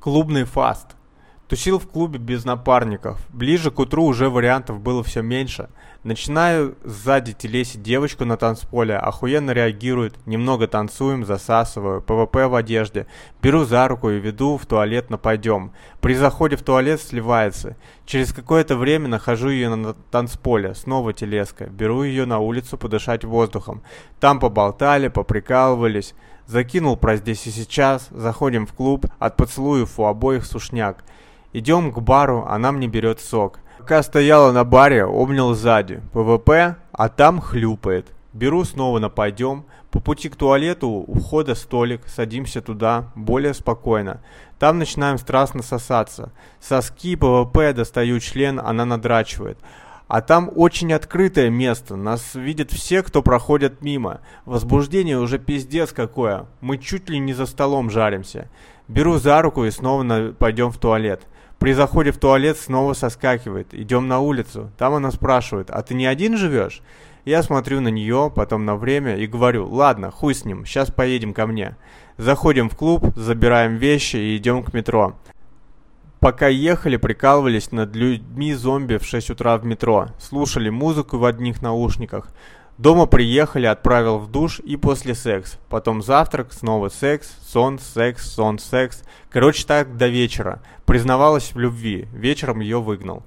Клубный фаст. Тусил в клубе без напарников. Ближе к утру уже вариантов было все меньше. Начинаю сзади телесить девочку на танцполе, охуенно реагирует, немного танцуем, засасываю, ПВП в одежде, беру за руку и веду в туалет на пойдем. При заходе в туалет сливается. Через какое-то время нахожу ее на танцполе, снова телеска, беру ее на улицу подышать воздухом. Там поболтали, поприкалывались. Закинул про здесь и сейчас, заходим в клуб, от поцелуев у обоих сушняк. Идем к бару, она мне берет сок. Пока стояла на баре, обнял сзади. ПВП, а там хлюпает. Беру снова на пойдем. По пути к туалету у входа столик, садимся туда, более спокойно. Там начинаем страстно сосаться. Соски, ПВП, достаю член, она надрачивает. А там очень открытое место, нас видят все, кто проходит мимо. Возбуждение уже пиздец какое, мы чуть ли не за столом жаримся. Беру за руку и снова на... пойдем в туалет. При заходе в туалет снова соскакивает. Идем на улицу. Там она спрашивает, а ты не один живешь? Я смотрю на нее, потом на время и говорю, ладно, хуй с ним, сейчас поедем ко мне. Заходим в клуб, забираем вещи и идем к метро. Пока ехали, прикалывались над людьми-зомби в 6 утра в метро, слушали музыку в одних наушниках. Дома приехали, отправил в душ и после секс. Потом завтрак, снова секс, сон, секс, сон, секс. Короче, так до вечера. Признавалась в любви, вечером ее выгнал.